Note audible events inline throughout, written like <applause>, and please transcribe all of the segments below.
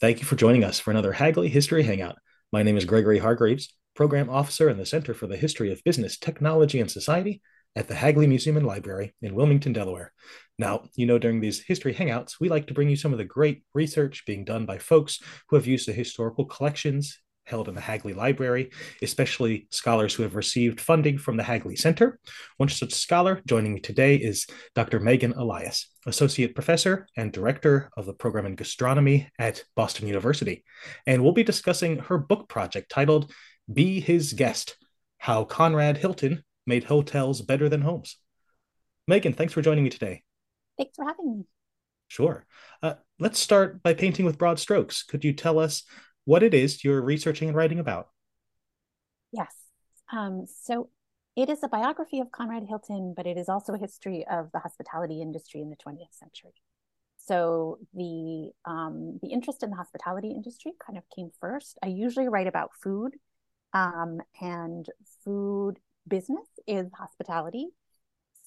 Thank you for joining us for another Hagley History Hangout. My name is Gregory Hargreaves, Program Officer in the Center for the History of Business, Technology, and Society at the Hagley Museum and Library in Wilmington, Delaware. Now, you know, during these history hangouts, we like to bring you some of the great research being done by folks who have used the historical collections held in the Hagley Library, especially scholars who have received funding from the Hagley Center. One such scholar joining me today is Dr. Megan Elias, Associate Professor and Director of the Program in Gastronomy at Boston University. And we'll be discussing her book project titled Be His Guest How Conrad Hilton Made Hotels Better Than Homes. Megan, thanks for joining me today. Thanks for having me. Sure. Uh, let's start by painting with broad strokes. Could you tell us what it is you're researching and writing about. Yes. Um, so it is a biography of Conrad Hilton, but it is also a history of the hospitality industry in the 20th century. So the um, the interest in the hospitality industry kind of came first. I usually write about food, um, and food business is hospitality.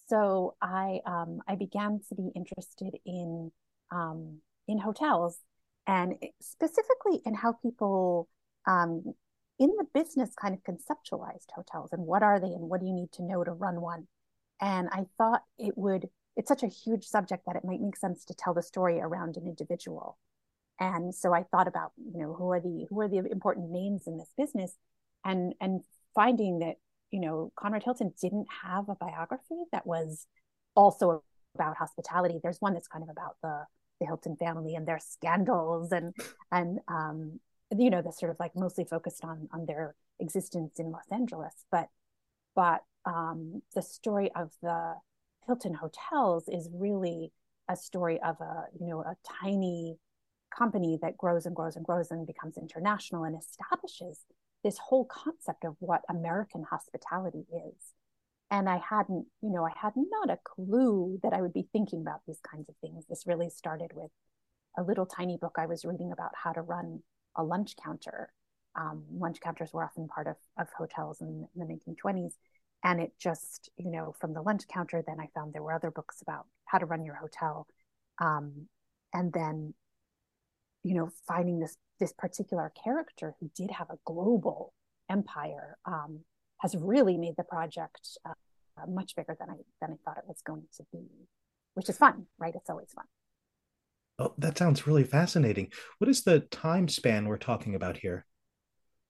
So I um, I began to be interested in um, in hotels and specifically in how people um, in the business kind of conceptualized hotels and what are they and what do you need to know to run one. And i thought it would it's such a huge subject that it might make sense to tell the story around an individual. And so i thought about you know who are the who are the important names in this business and and finding that you know conrad hilton didn't have a biography that was also about hospitality. There's one that's kind of about the the Hilton family and their scandals and and um, you know, that's sort of like mostly focused on on their existence in Los Angeles. But but um, the story of the Hilton hotels is really a story of a you know a tiny company that grows and grows and grows and becomes international and establishes this whole concept of what American hospitality is and I hadn't, you know, I had not a clue that I would be thinking about these kinds of things. This really started with a little tiny book I was reading about how to run a lunch counter. Um, lunch counters were often part of, of hotels in, in the 1920s. And it just, you know, from the lunch counter, then I found there were other books about how to run your hotel. Um, and then, you know, finding this this particular character who did have a global empire um, has really made the project uh, much bigger than I than I thought it was going to be, which is fun, right? It's always fun. Oh, that sounds really fascinating. What is the time span we're talking about here?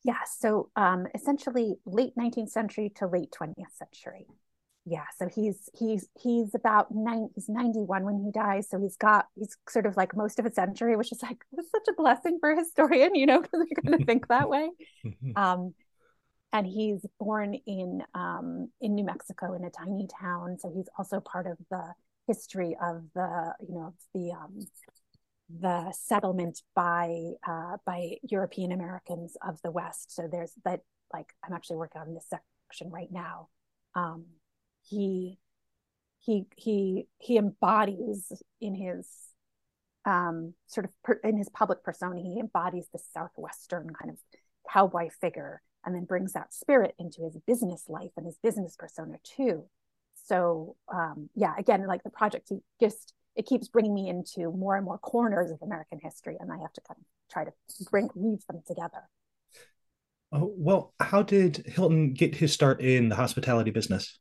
Yeah, so um, essentially late 19th century to late 20th century. Yeah, so he's he's he's about nine he's 91 when he dies. So he's got he's sort of like most of a century, which is like <laughs> such a blessing for a historian, you know, because you're gonna think that way. <laughs> Um, and he's born in um, in New Mexico in a tiny town. So he's also part of the history of the you know the um, the settlement by uh, by European Americans of the West. So there's that like I'm actually working on this section right now. Um, he he he he embodies in his um, sort of per, in his public persona he embodies the southwestern kind of cowboy figure and then brings that spirit into his business life and his business persona too. So um, yeah again like the project he just it keeps bringing me into more and more corners of american history and i have to kind of try to bring weave them together. Oh well how did hilton get his start in the hospitality business?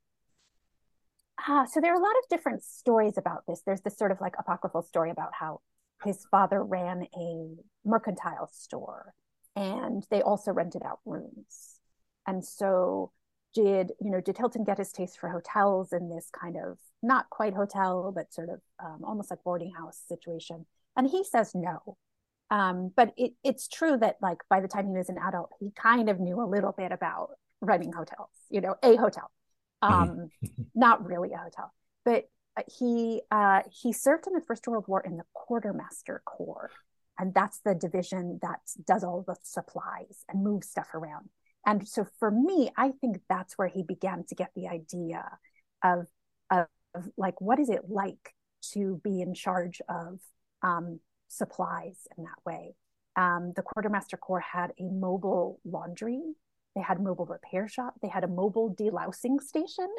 Ah, so there are a lot of different stories about this. There's this sort of like apocryphal story about how his father ran a mercantile store and they also rented out rooms. And so did, you know, did Hilton get his taste for hotels in this kind of not quite hotel, but sort of um, almost like boarding house situation? And he says no. Um, but it, it's true that like by the time he was an adult, he kind of knew a little bit about running hotels, you know, a hotel, um, <laughs> not really a hotel, but he uh, he served in the First World War in the quartermaster corps, and that's the division that does all the supplies and moves stuff around. And so for me i think that's where he began to get the idea of of, of like what is it like to be in charge of um, supplies in that way? Um, the quartermaster corps had a mobile laundry. They had a mobile repair shop. They had a mobile delousing station. <laughs>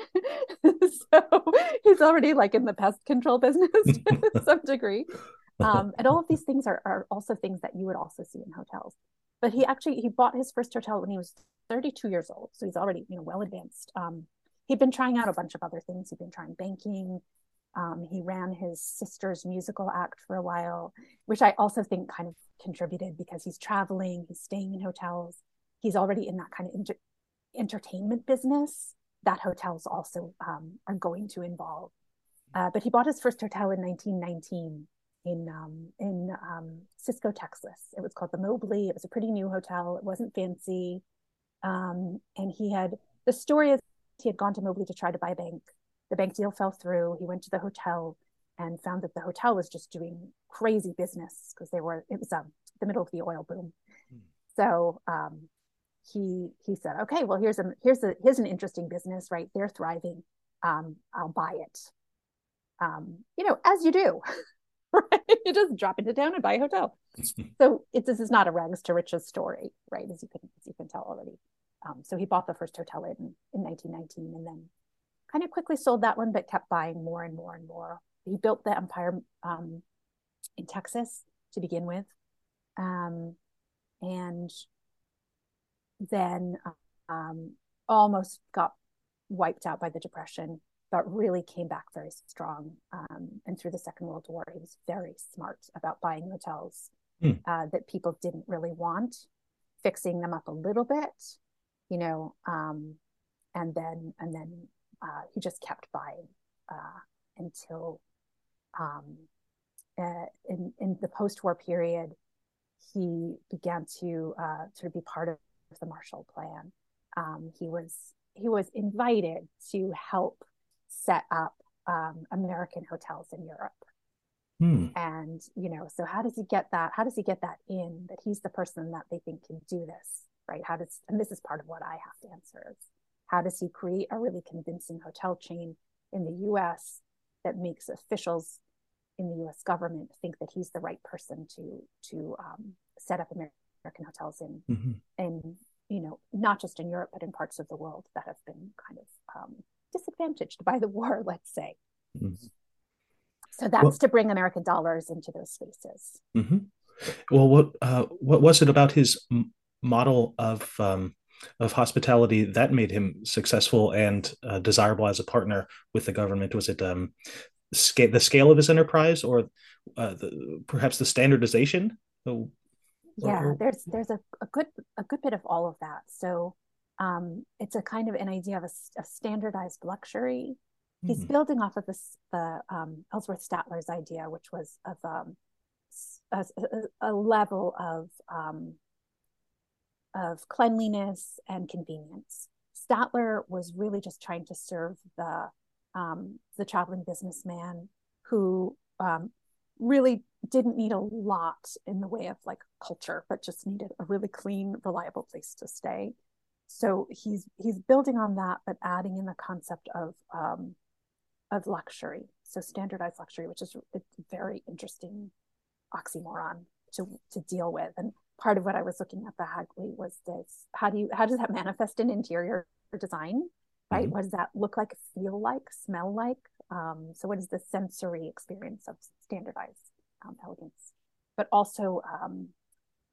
So he's already like in the pest control business <laughs> to some degree um, and all of these <laughs> things are, are also things that you would also see in hotels. But he actually he bought his first hotel when he was 32 years old, so he's already you know well advanced. Um, he'd been trying out a bunch of other things. He'd been trying banking. Um, he ran his sister's musical act for a while, which I also think kind of contributed because he's traveling, he's staying in hotels, he's already in that kind of inter- entertainment business that hotels also um, are going to involve. Uh, but he bought his first hotel in 1919 in um, in um, Cisco, Texas. It was called the Mobley. It was a pretty new hotel. It wasn't fancy, um, and he had the story is he had gone to Mobley to try to buy a bank. The bank deal fell through. He went to the hotel and found that the hotel was just doing crazy business because they were it was um, the middle of the oil boom. Hmm. So um, he he said, okay, well here's a here's a here's an interesting business, right? They're thriving. Um, I'll buy it. Um, you know, as you do. <laughs> <laughs> right? You just drop into town and buy a hotel. <laughs> so it, this is not a rags to riches story, right? As you can as you can tell already. Um, so he bought the first hotel in in 1919, and then kind of quickly sold that one, but kept buying more and more and more. He built the empire um, in Texas to begin with, um, and then um, almost got wiped out by the Depression, but really came back very strong. Um, and through the Second World War, he was very smart about buying hotels hmm. uh, that people didn't really want, fixing them up a little bit, you know, um, and then and then uh, he just kept buying uh, until um, uh, in in the post-war period, he began to uh, sort of be part of the Marshall Plan. Um, he was he was invited to help set up um, American hotels in Europe. Hmm. And you know, so how does he get that? How does he get that in that he's the person that they think can do this, right? How does and this is part of what I have to answer is how does he create a really convincing hotel chain in the U.S. that makes officials in the U.S. government think that he's the right person to to um, set up American hotels in mm-hmm. in you know not just in Europe but in parts of the world that have been kind of um, disadvantaged by the war, let's say. Mm-hmm. So that's well, to bring American dollars into those spaces. Mm-hmm. Well, what uh, what was it about his m- model of um, of hospitality that made him successful and uh, desirable as a partner with the government? Was it um, scale, the scale of his enterprise, or uh, the, perhaps the standardization? Or, yeah, or... there's there's a, a good a good bit of all of that. So um, it's a kind of an idea of a, a standardized luxury. Mm-hmm. He's building off of this the um, Ellsworth Statler's idea, which was of um, a, a, a, level of um, of cleanliness and convenience. Statler was really just trying to serve the um, the traveling businessman who um, really didn't need a lot in the way of like culture, but just needed a really clean, reliable place to stay so he's he's building on that but adding in the concept of um, of luxury. So standardized luxury which is a very interesting oxymoron to to deal with. And part of what i was looking at the hagley was this how do you how does that manifest in interior design right? Mm-hmm. what does that look like feel like smell like? Um, so what is the sensory experience of standardized um, elegance? But also um,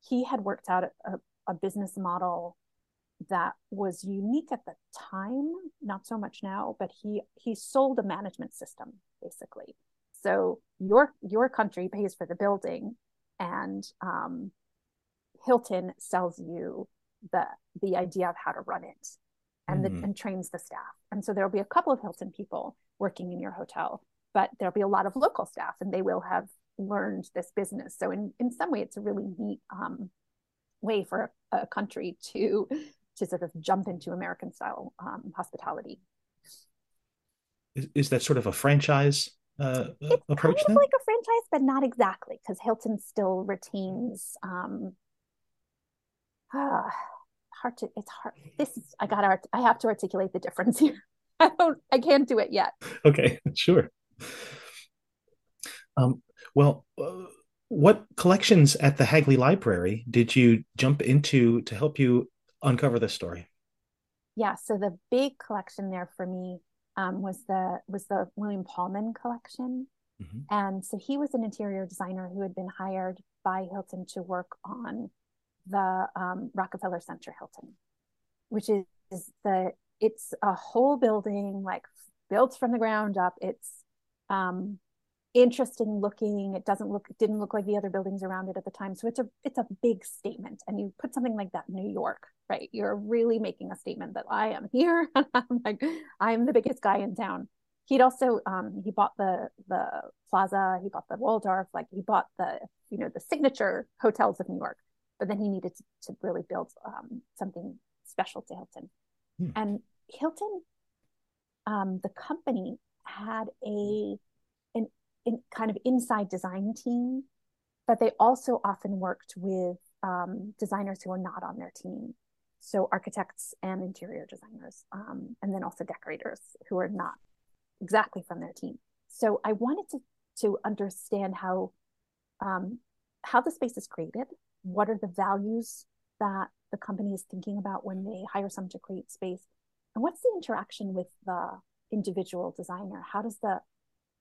he had worked out a, a business model that was unique at the time not so much now but he he sold a management system basically. So your your country pays for the building and um, hilton sells you the the idea of how to run it and mm-hmm. the, and trains the staff. And so there'll be a couple of hilton people working in your hotel but there'll be a lot of local staff and they will have learned this business. So in in some way it's a really neat um, way for a, a country to to sort of jump into American style um, hospitality. Is, is, that sort of a franchise uh, it's approach? Kind of like a franchise, but not exactly, because Hilton still retains. Um, uh, hard to. It's hard. This is, I got. I have to articulate the difference here. <laughs> I don't. I can't do it yet. Okay, <laughs> sure. Um, well, uh, what collections at the Hagley Library did you jump into to help you uncover this story? Yeah, so the big collection there for me um, was the was the William Pahlmann collection. Mm-hmm. And so he was an interior designer who had been hired by Hilton to work on the um, Rockefeller Center Hilton, which is, is the it's a whole building like built from the ground up. It's um, interesting looking. It doesn't look, it didn't look like the other buildings around it at the time. So it's a, it's a big statement. And you put something like that in New York, right? You're really making a statement that I am here. <laughs> I'm like, I'm the biggest guy in town. He'd also, um, he bought the, the plaza, he bought the Waldorf, like he bought the, you know, the signature hotels of New York, but then he needed to, to really build um, something special to Hilton. Hmm. And Hilton, um, the company had a in, kind of inside design team, but they also often worked with um, designers who are not on their team. So architects and interior designers, um, and then also decorators who are not exactly from their team. So I wanted to to understand how um, how the space is created. What are the values that the company is thinking about when they hire someone to create space, and what's the interaction with the individual designer? How does the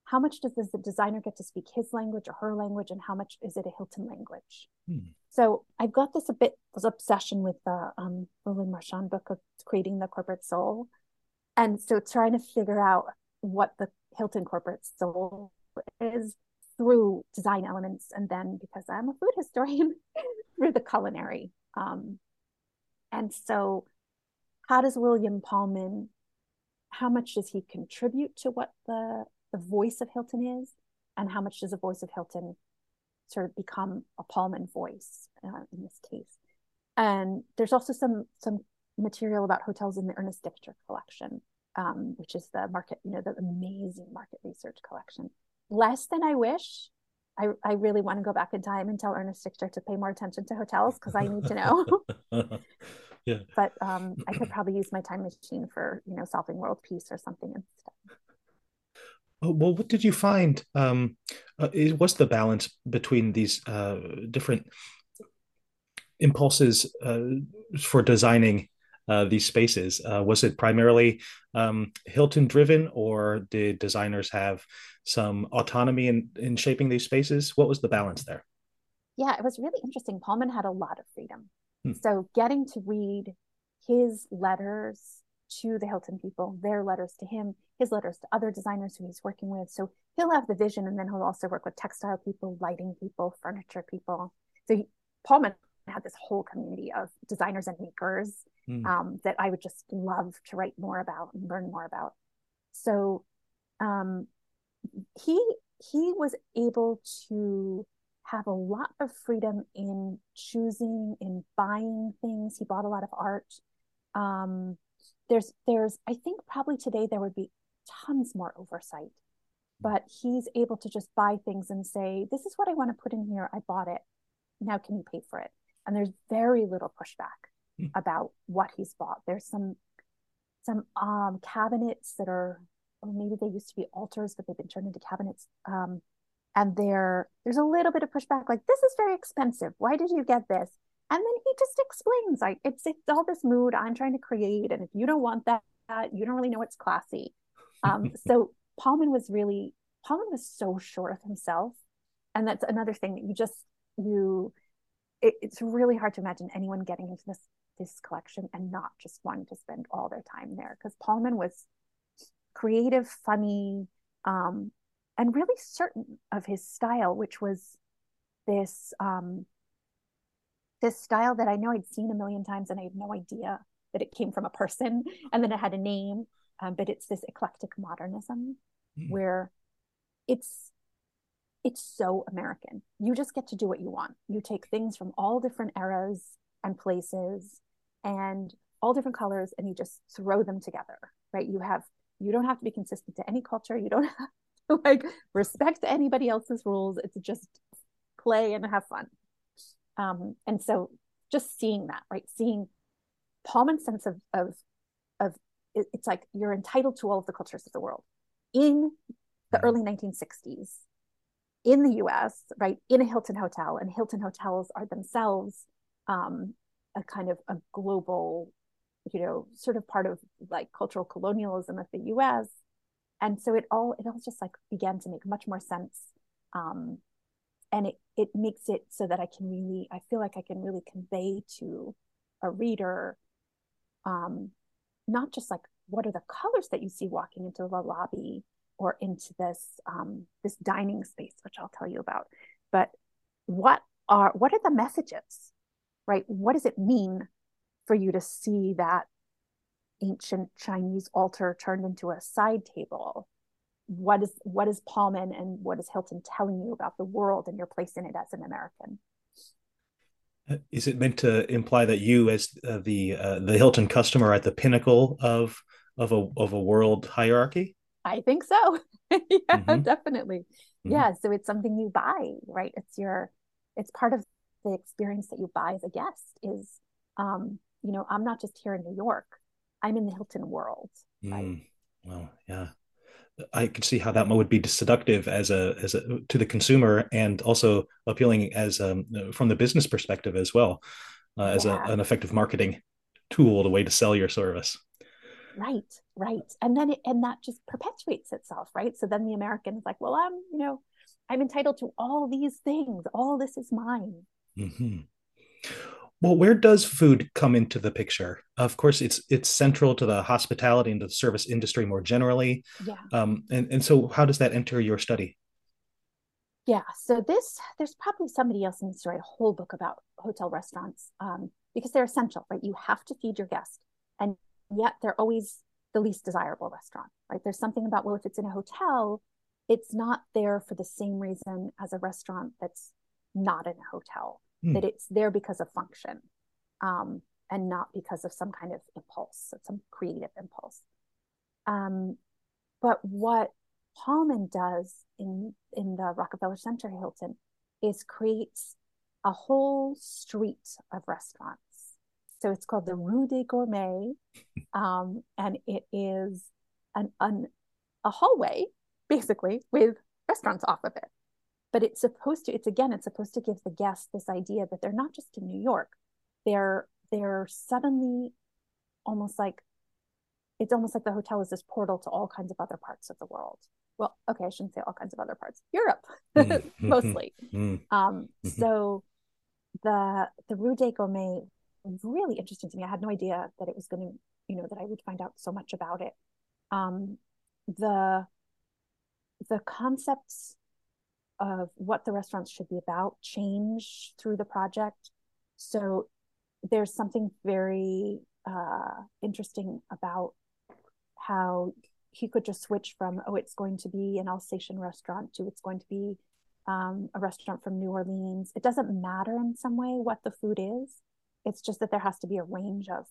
how much does the designer get to speak his language or her language and how much is it a hilton language hmm. so i've got this a bit this obsession with the um, roland marchand book of creating the corporate soul and so trying to figure out what the hilton corporate soul is through design elements and then because i'm a food historian <laughs> through the culinary um, and so how does william pahlmann how much does he contribute to what the the voice of Hilton is, and how much does the voice of Hilton sort of become a Pahlmann voice uh, in this case. And there's also some some material about hotels in the Ernest Dichter collection, um, which is the market, you know, the amazing market research collection. Less than I wish. I, I really want to go back in time and tell Ernest Dichter to pay more attention to hotels because I need to know. <laughs> yeah. But um, I could probably use my time machine for, you know, solving world peace or something instead. Oh, well, what did you find? Um, uh, what's the balance between these uh, different impulses uh, for designing uh, these spaces? Uh, was it primarily um, Hilton driven, or did designers have some autonomy in, in shaping these spaces? What was the balance there? Yeah, it was really interesting. Pahlmann had a lot of freedom. Hmm. So getting to read his letters to the Hilton people, their letters to him, his letters to other designers who he's working with. So he'll have the vision and then he'll also work with textile people, lighting people, furniture people. So he, Pahlmann had this whole community of designers and makers mm. um, that I would just love to write more about and learn more about. So um, he he was able to have a lot of freedom in choosing, in buying things. He bought a lot of art. Um, there's there's I think probably today there would be tons more oversight. But he's able to just buy things and say, This is what I want to put in here. I bought it. Now can you pay for it? And there's very little pushback mm. about what he's bought. There's some some um, cabinets that are or maybe they used to be altars, but they've been turned into cabinets. Um, and there there's a little bit of pushback like this is very expensive why did you get this and then he just explains like it's it's all this mood i'm trying to create and if you don't want that you don't really know it's classy um, so Pahlmann was really Pahlmann was so sure of himself, and that's another thing that you just you. It, it's really hard to imagine anyone getting into this this collection and not just wanting to spend all their time there because Pahlmann was creative, funny, um, and really certain of his style, which was this um, this style that I know I'd seen a million times and I had no idea that it came from a person, and then it had a name, um, but it's this eclectic modernism mm. where it's it's so American. You just get to do what you want. You take things from all different eras and places and all different colors and you just throw them together, right? You have you don't have to be consistent to any culture. You don't <laughs> have to like respect anybody else's rules. It's just play and have fun. Um, and so just seeing that, right? Seeing Pahlmann's sense of of of it's like you're entitled to all of the cultures of the world in the mm-hmm. early 1960s in the US, right, in a Hilton hotel, and Hilton hotels are themselves um, a kind of a global, you know, sort of part of like cultural colonialism of the US. and so it all it all just like began to make much more sense um, and it it makes it so that i can really i feel like i can really convey to a reader um, not just like what are the colors that you see walking into the lobby or into this um, this dining space which i'll tell you about but what are what are the messages right what does it mean for you to see that ancient Chinese altar turned into a side table? What is what is Pahlmann and what is Hilton telling you about the world and your place in it as an American? Is it meant to imply that you, as uh, the uh, the Hilton customer, are at the pinnacle of of a of a world hierarchy? I think so. <laughs> yeah, mm-hmm. definitely. Mm-hmm. Yeah, so it's something you buy, right? It's your it's part of the experience that you buy as a guest is um, you know, I'm not just here in New York. I'm in the Hilton world. Right? Mm, well, yeah. I could see how that would be seductive as a as a to the consumer and also appealing as um, from the business perspective as well uh, as yeah. a, an effective marketing tool, the way to sell your service. Right, right, and then it, and that just perpetuates itself, right? So then the American is like, well, I'm you know, I'm entitled to all these things. All this is mine. Mm-hmm. Well, where does food come into the picture? Of course, it's it's central to the hospitality and to the service industry more generally. Yeah. Um, and and so, how does that enter your study? Yeah. So this, there's probably somebody else needs to write a whole book about hotel restaurants um, because they're essential, right? You have to feed your guest, and yet they're always the least desirable restaurant, right? There's something about well, if it's in a hotel, it's not there for the same reason as a restaurant that's not in a hotel mm. that it's there because of function um, and not because of some kind of impulse, some creative impulse. Um, but what Pahlmann does in in the Rockefeller Center Hilton is creates a whole street of restaurants. So it's called the Rue des Gourmets, <laughs> um, and it is an, an a hallway basically with restaurants off of it but it's supposed to it's again it's supposed to give the guest this idea that they're not just in new york. They're they're suddenly almost like it's almost like the hotel is this portal to all kinds of other parts of the world. Well okay i shouldn't say all kinds of other parts. Europe <laughs> mm-hmm. mostly. Mm-hmm. um, mm-hmm. so the the rue des gourmets really interesting to me. I had no idea that it was going to you know that i would find out so much about it. Um, the the concepts of what the restaurants should be about change through the project. So there's something very uh, interesting about how he could just switch from oh it's going to be an Alsatian restaurant to it's going to be um, a restaurant from New Orleans. It doesn't matter in some way what the food is. It's just that there has to be a range of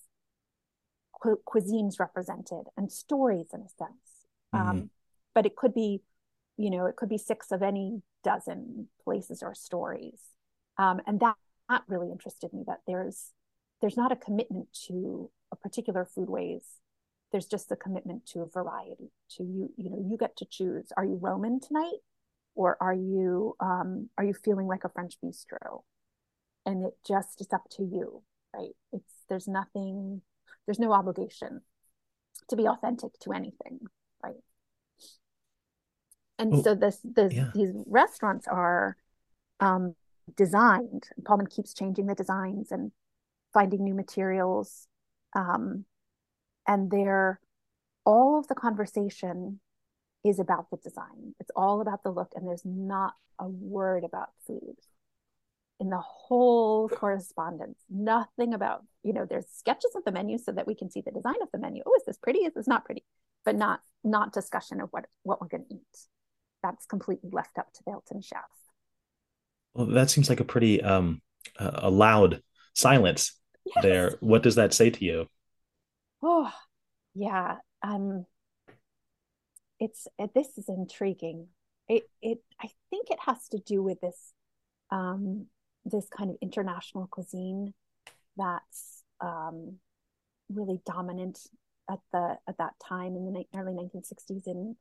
cu- cuisines represented and stories in a sense. Mm-hmm. Um, but it could be, you know, it could be six of any dozen places or stories. Um, and that, that really interested me that there's there's not a commitment to a particular foodways there's just a commitment to a variety to you you know you get to choose. Are you roman tonight? Or are you um, are you feeling like a french bistro? And it just is up to you right? It's there's nothing there's no obligation to be authentic to anything and oh, so this, this yeah. these restaurants are um, designed. Pahlmann keeps changing the designs and finding new materials, um, and they're all of the conversation is about the design. It's all about the look, and there's not a word about food in the whole correspondence. Nothing about, you know, there's sketches of the menu so that we can see the design of the menu. Oh, is this pretty? Is this not pretty? But not not discussion of what what we're going to eat that's completely left up to the Hilton chef. Well, that seems like a pretty um, a loud silence yes. there. What does that say to you? Oh, yeah. Um, it's it, this is intriguing. It it I think it has to do with this um, this kind of international cuisine that's um, really dominant at the at that time in the early 1960s in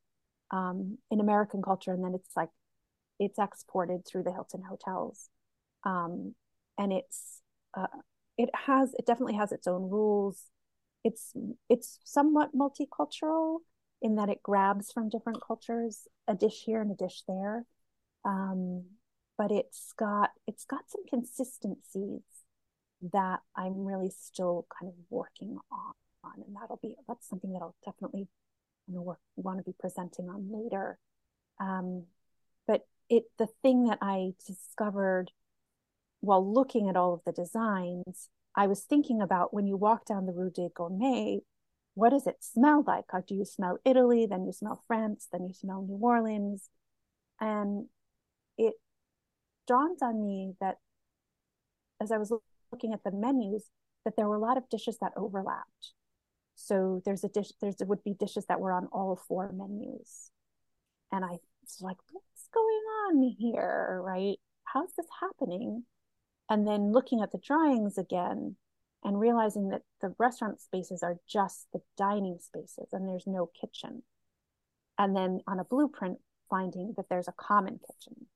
um, in American culture, and then it's like it's exported through the Hilton hotels, um, and it's uh, it has it definitely has its own rules. It's it's somewhat multicultural, in that it grabs from different cultures, a dish here and a dish there. Um, but it's got it's got some consistencies that I'm really still kind of working on, and that'll be that's something that I'll definitely you know, work, want to be presenting on later. Um, but it the thing that I discovered while looking at all of the designs, I was thinking about when you walk down the Rue de Gourmet, what does it smell like? Do you smell Italy, then you smell France, then you smell New Orleans? And it dawned on me that as I was looking at the menus, that there were a lot of dishes that overlapped. So there's a dish, there's there would be dishes that were on all four menus. And I was like, what's going on here? Right? How's this happening? And then looking at the drawings again, and realizing that the restaurant spaces are just the dining spaces and there's no kitchen. And then on a blueprint, finding that there's a common kitchen.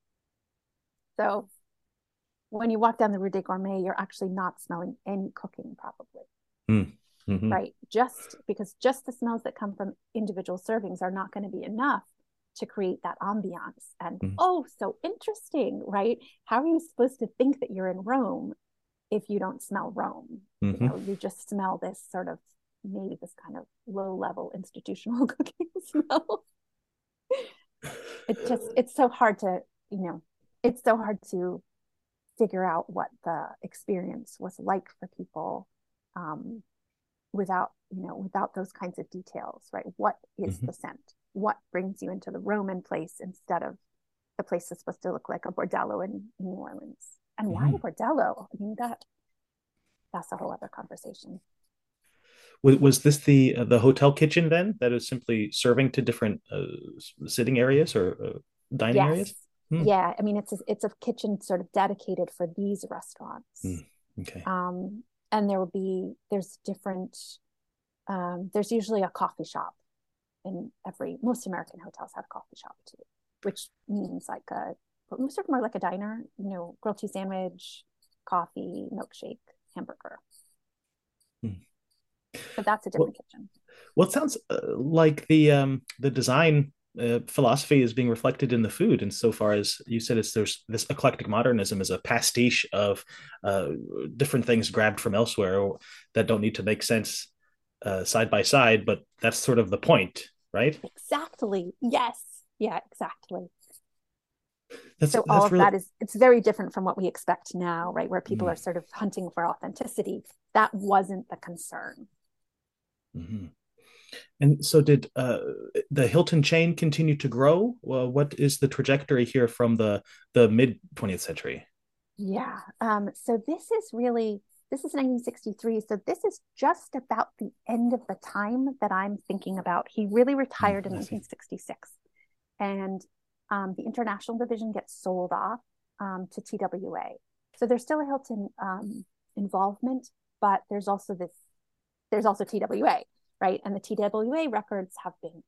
So when you walk down the Rue des Gourmet, you're actually not smelling any cooking, probably. Mm. Mm-hmm. Right. Just because just the smells that come from individual servings are not going to be enough to create that ambiance. And mm. oh, so interesting, right? How are you supposed to think that you're in Rome if you don't smell Rome. Mm-hmm. You know, you just smell this sort of maybe this kind of low level institutional <laughs> cooking smell. it just it's so hard to, you know, it's so hard to figure out what the experience was like for people um, without, you know, without those kinds of details, right? What is mm-hmm. the scent? What brings you into the Roman place instead of the place that's supposed to look like a bordello in, in New Orleans? And why mm. bordello? I mean that that's a whole other conversation. Was, was this the uh, the hotel kitchen then that is simply serving to different uh, sitting areas or uh, dining yes. areas? Hmm. Yeah, I mean it's a, it's a kitchen sort of dedicated for these restaurants. Hmm. Okay. Um, and there will be there's different. Um, there's usually a coffee shop in every most American hotels have a coffee shop too, which means like a sort of more like a diner, you know, grilled cheese sandwich, coffee, milkshake, hamburger. Hmm. But that's a different well, kitchen. Well, it sounds uh, like the um, the design uh, philosophy is being reflected in the food And so far as you said it's there's this eclectic modernism is a pastiche of uh, different things grabbed from elsewhere that don't need to make sense uh, side by side but that's sort of the point right? Exactly. Yes. Yeah exactly. That's, so all of really... that is it's very different from what we expect now right? Where people mm. are sort of hunting for authenticity. That wasn't the concern. Mm-hmm. And so did uh, the hilton chain continue to grow? Well, what is the trajectory here from the the mid 20th century? Yeah um, so this is really this is 1963 so this is just about the end of the time that i'm thinking about. He really retired mm, in 1966 and um, the international division gets sold off um, to TWA. So there's still a Hilton um, involvement, but there's also this, there's also TWA, right? And the TWA records have been,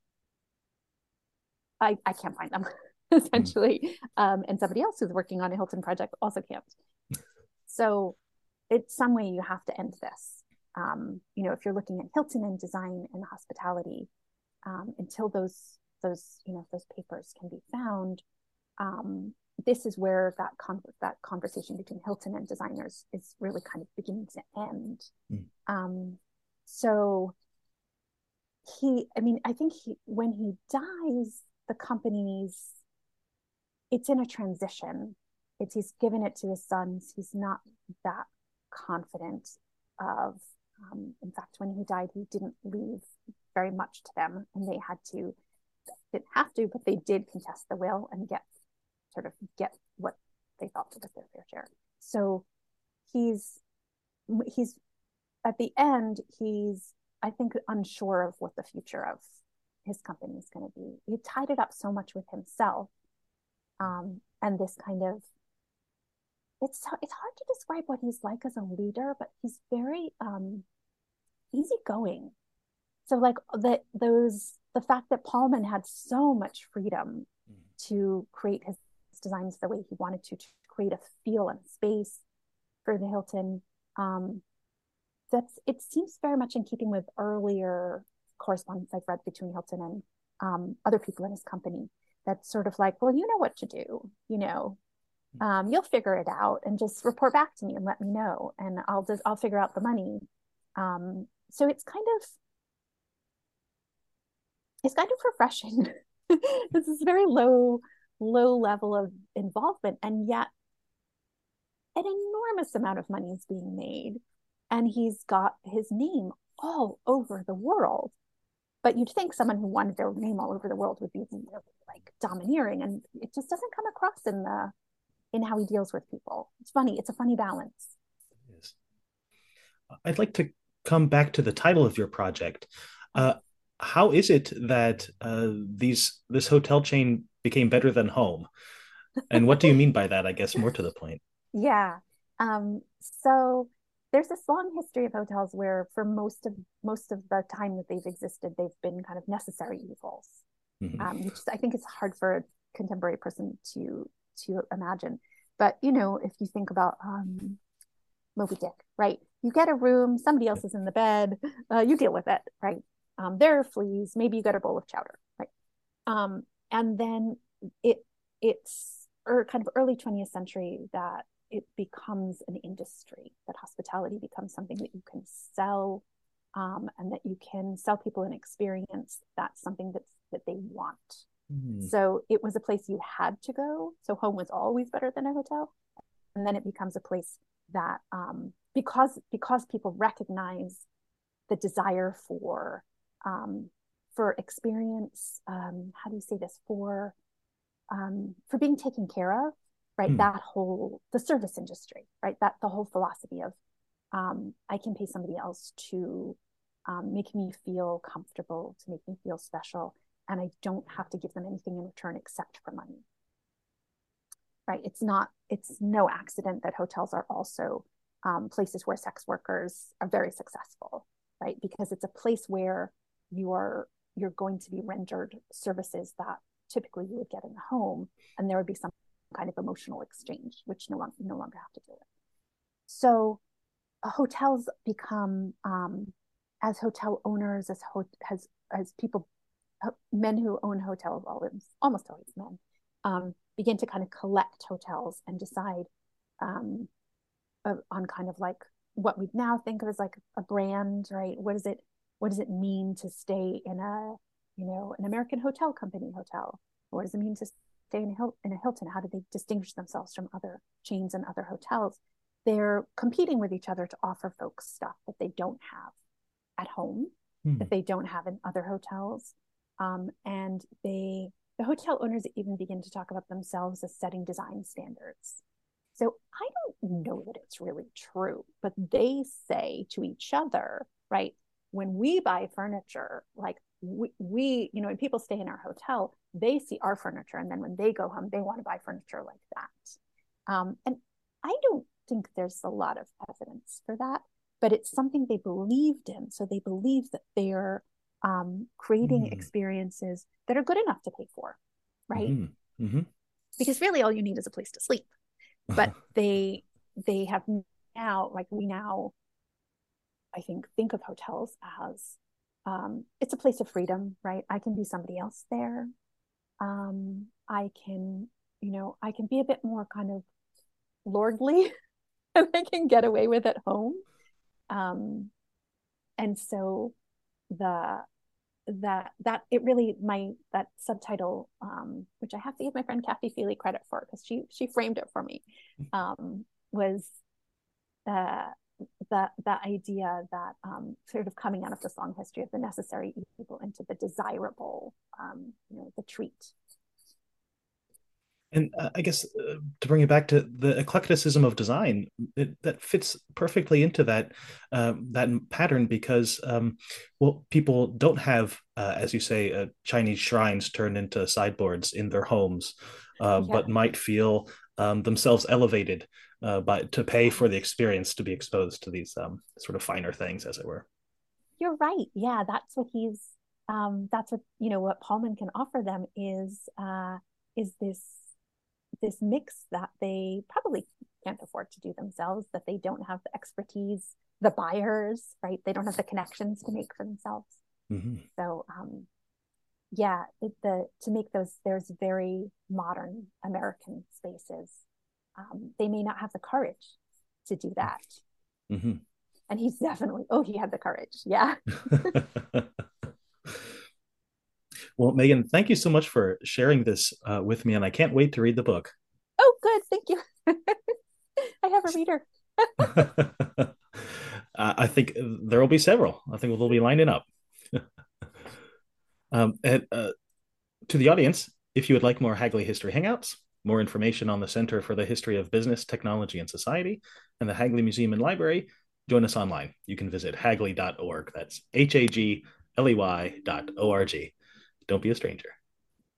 I, I can't find them <laughs> essentially. Mm. and somebody else who's working on a Hilton project also can't. <laughs> So it's some way you have to end this. Um, you know, if you're looking at Hilton and design and hospitality, um, until those those you know those papers can be found um, this is where that con- that conversation between Hilton and designers is really kind of beginning to end. Mm. Um, so he, I mean, I think he when he dies, the company's it's in a transition. It's he's given it to his sons. He's not that confident of. Um, in fact, when he died, he didn't leave very much to them, and they had to didn't have to, but they did contest the will and get sort of get what they thought was their fair share. So he's he's at the end he's I think unsure of what the future of his company is going to be. He tied it up so much with himself, um, and this kind of it's it's hard to describe what he's like as a leader, but he's very um, easygoing. So like the those the fact that Pahlmann had so much freedom mm. to create his designs the way he wanted to, to create a feel and space for the Hilton. Um, that's it seems very much in keeping with earlier correspondence I've read between Hilton and um, other people in his company that's sort of like, well, you know what to do, you know, um, you'll figure it out and just report back to me and let me know, and I'll just I'll figure out the money. Um, so it's kind of it's kind of refreshing. <laughs> this is very low low level of involvement, and yet an enormous amount of money is being made, and he's got his name all over the world. But you'd think someone who wanted their name all over the world would be really like domineering, and it just doesn't come across in the in how he deals with people. It's funny. It's a funny balance. Yes. I'd like to come back to the title of your project. Uh, how is it that uh, these this hotel chain became better than home? And what do you mean by that? I guess more to the point. <laughs> Yeah. Um, so there's this long history of hotels where for most of most of the time that they've existed, they've been kind of necessary evils, mm-hmm. um, which I think is hard for a contemporary person to to imagine. But you know, if you think about um, Moby Dick, right? You get a room, somebody else is in the bed, uh, you deal with it, right? Um, there are fleas, maybe you get a bowl of chowder, right? Um, and then it it's or er, kind of early 20th century that it becomes an industry, that hospitality becomes something that you can sell um, and that you can sell people an experience that's something that's that they want Mm-hmm. So it was a place you had to go. So home was always better than a hotel. And then it becomes a place that um, because because people recognize the desire for um, for experience, um, how do you say this? For um, for being taken care of, right? Mm. That whole the service industry, right? That the whole philosophy of um, I can pay somebody else to um, make me feel comfortable, to make me feel special and I don't have to give them anything in return except for money. Right? It's not, it's no accident that hotels are also um, places where sex workers are very successful, right? Because it's a place where you are you're going to be rendered services that typically you would get in the home, and there would be some kind of emotional exchange, which no longer no longer have to do it. So, uh, hotels become um, as hotel owners, as ho- as as people men who own hotels, almost always men, um, begin to kind of collect hotels and decide um, on kind of like what we now think of as like a brand, right? What does it what does it mean to stay in a you know an American hotel company hotel? What does it mean to stay in a, Hil- in a Hilton? How do they distinguish themselves from other chains and other hotels? They're competing with each other to offer folks stuff that they don't have at home, hmm. that they don't have in other hotels. Um, and they, the hotel owners even begin to talk about themselves as setting design standards. So I don't know that it's really true, but they say to each other, right? When we buy furniture, like we, we, you know, when people stay in our hotel, they see our furniture, and then when they go home, they want to buy furniture like that. Um, and I don't think there's a lot of evidence for that, but it's something they believed in. So they believe that they're um, creating mm. experiences that are good enough to pay for, right? Mm-hmm. Mm-hmm. Because really, all you need is a place to sleep. <laughs> But they they have now, like we now, I think, think of hotels as um, it's a place of freedom, right? I can be somebody else there. Um, I can, you know, I can be a bit more kind of lordly <laughs> than I can get away with at home. Um, and so the that that it really my that subtitle um, which i have to give my friend kathy feely credit for because she she framed it for me um, was uh, the the idea that um, sort of coming out of this long history of the necessary evil into the desirable um, you know the treat and uh, I guess uh, to bring it back to the eclecticism of design, it, that fits perfectly into that uh, that pattern because, um, well, people don't have, uh, as you say, uh, Chinese shrines turned into sideboards in their homes, uh, yeah. but might feel um, themselves elevated by to pay for the experience to be exposed to these um, sort of finer things, as it were. You're right. Yeah, that's what he's. Um, that's what you know. What Pahlmann can offer them is is this this mix that they probably can't afford to do themselves, that they don't have the expertise, the buyers, right? They don't have the connections to make for themselves. Mm-hmm. So, um, yeah, it, the to make those there's very modern American spaces. Um, they may not have the courage to do that. Mm-hmm. And he's definitely, oh, he had the courage. Yeah. <laughs> well, Megan, thank you so much for sharing this uh, with me, and I can't wait to read the book. Oh, good. Thank you. <laughs> I have a reader. <laughs> uh, I think there will be several. I think we'll be lining up. um, and, uh, to the audience, if you would like more Hagley History Hangouts, more information on the Center for the History of Business, Technology, and Society, and the Hagley Museum and Library, join us online. You can visit hagley.org. That's H A G L E Y dot O R G. Don't be a stranger.